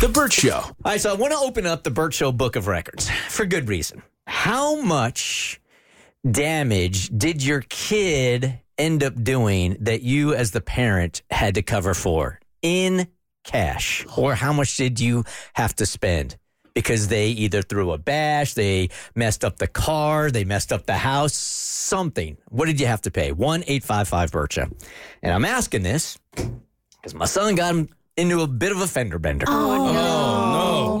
The Burt Show. All right, so I want to open up the Burt Show Book of Records for good reason. How much damage did your kid end up doing that you, as the parent, had to cover for in cash? Or how much did you have to spend? Because they either threw a bash, they messed up the car, they messed up the house, something. What did you have to pay? 1 855 Burt Show. And I'm asking this because my son got him into a bit of a fender bender. Oh,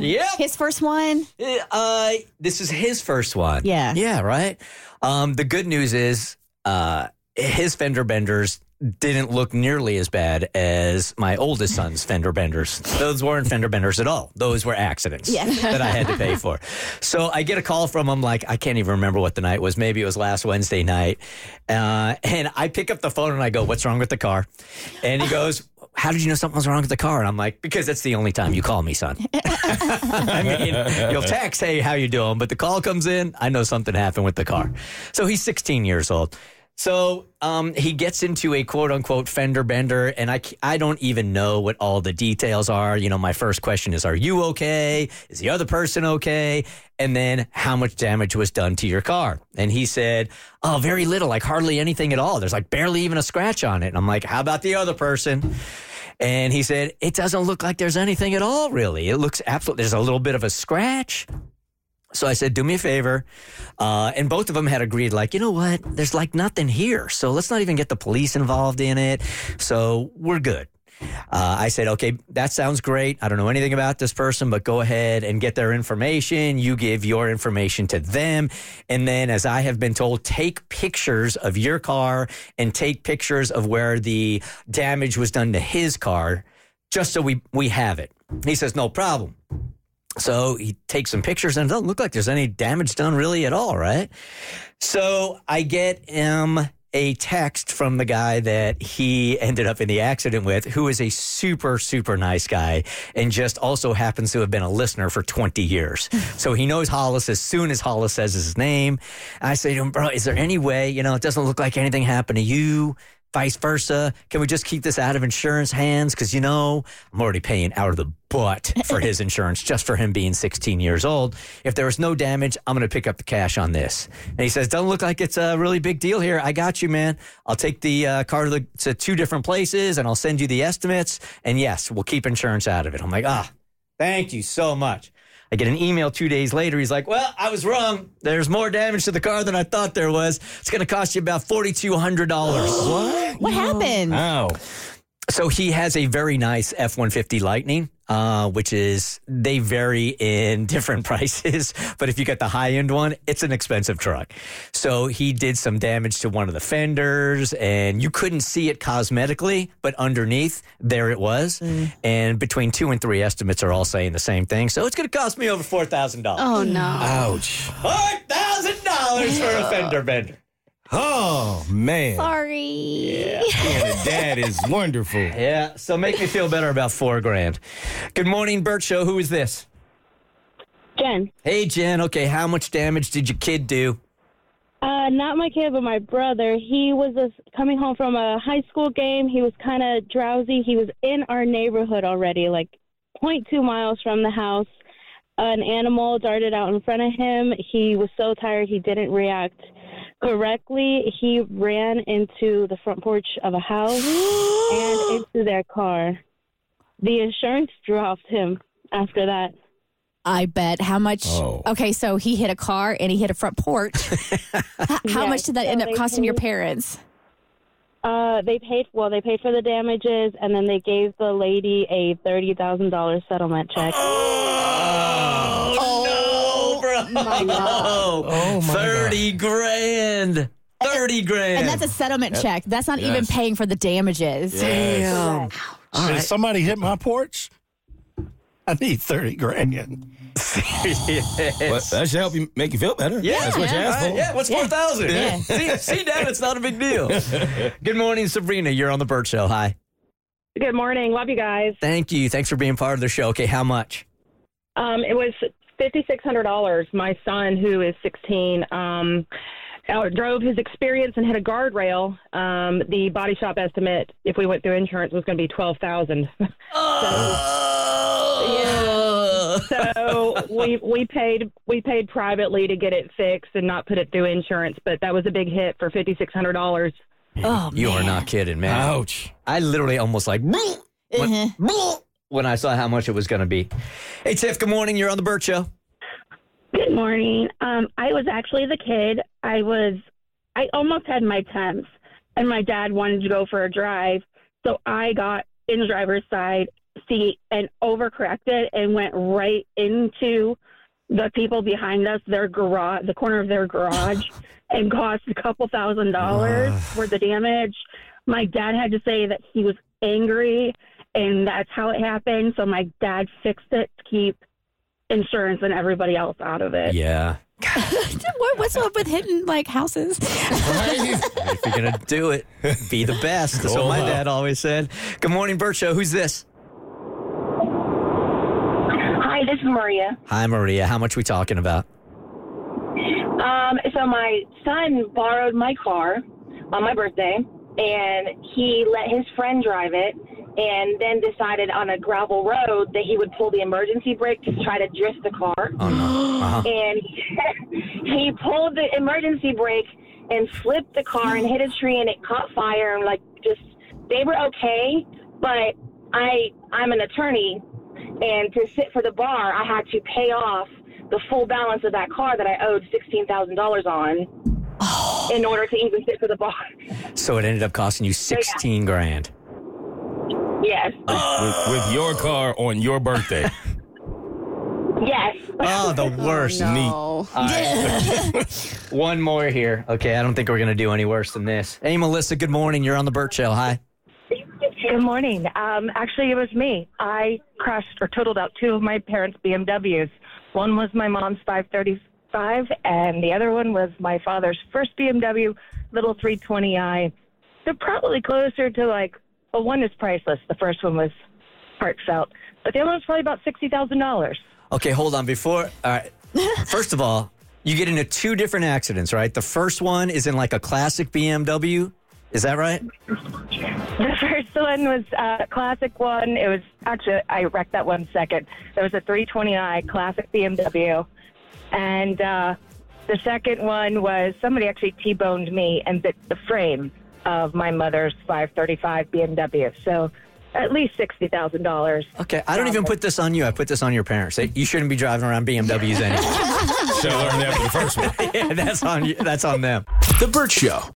no. Yeah, His first one. Uh, this is his first one. Yeah. Yeah, right. Um, the good news is uh, his fender benders didn't look nearly as bad as my oldest son's fender benders. Those weren't fender benders at all. Those were accidents Yeah. that I had to pay for. So I get a call from him, like, I can't even remember what the night was. Maybe it was last Wednesday night. Uh, and I pick up the phone and I go, What's wrong with the car? And he goes, how did you know something was wrong with the car? And I'm like, because that's the only time you call me, son. I mean, you'll text, hey, how you doing? But the call comes in, I know something happened with the car. So he's 16 years old. So um, he gets into a quote unquote fender bender, and I, I don't even know what all the details are. You know, my first question is, Are you okay? Is the other person okay? And then, how much damage was done to your car? And he said, Oh, very little, like hardly anything at all. There's like barely even a scratch on it. And I'm like, How about the other person? And he said, It doesn't look like there's anything at all, really. It looks absolutely, there's a little bit of a scratch. So I said, do me a favor. Uh, and both of them had agreed, like, you know what? There's like nothing here. So let's not even get the police involved in it. So we're good. Uh, I said, okay, that sounds great. I don't know anything about this person, but go ahead and get their information. You give your information to them. And then, as I have been told, take pictures of your car and take pictures of where the damage was done to his car, just so we, we have it. He says, no problem. So he takes some pictures and it doesn't look like there's any damage done really at all, right? So I get him a text from the guy that he ended up in the accident with, who is a super, super nice guy and just also happens to have been a listener for 20 years. so he knows Hollis as soon as Hollis says his name. I say to him, bro, is there any way, you know, it doesn't look like anything happened to you? Vice versa. Can we just keep this out of insurance hands? Because, you know, I'm already paying out of the butt for his insurance just for him being 16 years old. If there was no damage, I'm going to pick up the cash on this. And he says, Doesn't look like it's a really big deal here. I got you, man. I'll take the uh, car to, the, to two different places and I'll send you the estimates. And yes, we'll keep insurance out of it. I'm like, Ah, thank you so much. I get an email two days later. He's like, Well, I was wrong. There's more damage to the car than I thought there was. It's going to cost you about $4,200. what? What happened? Ow. So he has a very nice F 150 Lightning, uh, which is, they vary in different prices. But if you get the high end one, it's an expensive truck. So he did some damage to one of the fenders, and you couldn't see it cosmetically, but underneath, there it was. And between two and three estimates are all saying the same thing. So it's going to cost me over $4,000. Oh no. Ouch. $4,000 for a fender bender. Oh, man. Sorry. Being a dad is wonderful. Yeah, so make me feel better about four grand. Good morning, Burt Show. Who is this? Jen. Hey, Jen. Okay, how much damage did your kid do? Uh, not my kid, but my brother. He was coming home from a high school game. He was kind of drowsy. He was in our neighborhood already, like 0.2 miles from the house. An animal darted out in front of him. He was so tired he didn't react correctly. He ran into the front porch of a house and into their car. The insurance dropped him after that. I bet. How much? Oh. Okay, so he hit a car and he hit a front porch. How Yes, much did that so end up they costing your parents? Uh, they paid well. They paid for the damages, and then they gave the lady a thirty thousand dollars settlement check. Oh, my God. Oh, my 30 grand. 30 grand. And that's a settlement check. That's not even Yes. paying for the damages. Damn. All Did right. somebody hit my porch? I need 30 grand. Well, that should help you make you feel better. Yeah, That's what you All asked right, for. Yeah, what's 4,000? Yeah. See, see, Dad, it's not a big deal. Good morning, Sabrina. You're on the Burt Show. Hi. Good morning. Love you guys. Thank you. Thanks for being part of the show. Okay, how much? Um, it was fifty six hundred dollars. My son, who is sixteen, um, out- drove his experience and hit a guardrail. Um, the body shop estimate, if we went through insurance, was going to be twelve thousand. Oh. so we we paid we paid privately to get it fixed and not put it through insurance. But that was a big hit for fifty six hundred dollars. Oh, You are not kidding, man. Ouch. I literally almost like Uh-huh. when, when I saw how much it was going to be. Hey, Tiff, good morning. You're on the Burt Show. Good morning. Um, I was actually the kid. I was, I almost had my temps, and my dad wanted to go for a drive, so I got in the driver's side seat and overcorrected and went right into the people behind us, their garage, the corner of their garage, and cost a couple thousand dollars for the damage. My dad had to say that he was angry, and that's how it happened. So my dad fixed it to keep insurance and everybody else out of it. Yeah. What, what's up with hitting like houses? If you're going to do it, be the best. That's what my dad always said. Good morning, Burt Show. Who's this? Hi, this is Maria. Hi, Maria. How much we talking about? Um, so my son borrowed my car on my birthday, and he let his friend drive it, and then decided on a gravel road that he would pull the emergency brake to try to drift the car. Oh, no. Uh-huh. And he pulled the emergency brake and flipped the car and hit a tree, and it caught fire. And like, just they were okay, but I I'm an attorney, and to sit for the bar, I had to pay off the full balance of that car that I owed sixteen thousand dollars on. In order to even sit for the bar. So it ended up costing you 16 grand. Yes. with, with your car on your birthday. Yes. Oh, the worst. No. One more here. Okay, I don't think we're going to do any worse than this. Hey, Melissa, good morning. You're on the Burt Show. Hi. Good morning. Um, actually, it was me. I crashed or totaled out two of my parents' BMWs. One was my mom's 535, and the other one was my father's first BMW, little 320i. They're probably closer to like, well, one is priceless. The first one was heartfelt, but the other one's probably about sixty thousand dollars. Okay, hold on. Before, all right. First of all, you get into two different accidents, right? The first one is in like a classic BMW. Is that right? The first one was a classic one. It was actually I wrecked that one second. There was a 320i classic BMW, and uh, the second one was somebody actually t-boned me and bit the frame of my mother's 535 BMW. So at least sixty thousand dollars. Okay, I don't even put this on you. I put this on your parents. They- You shouldn't be driving around BMWs anyway. Should have learned after the first one. yeah, that's on you. That's on them. The Burt Show.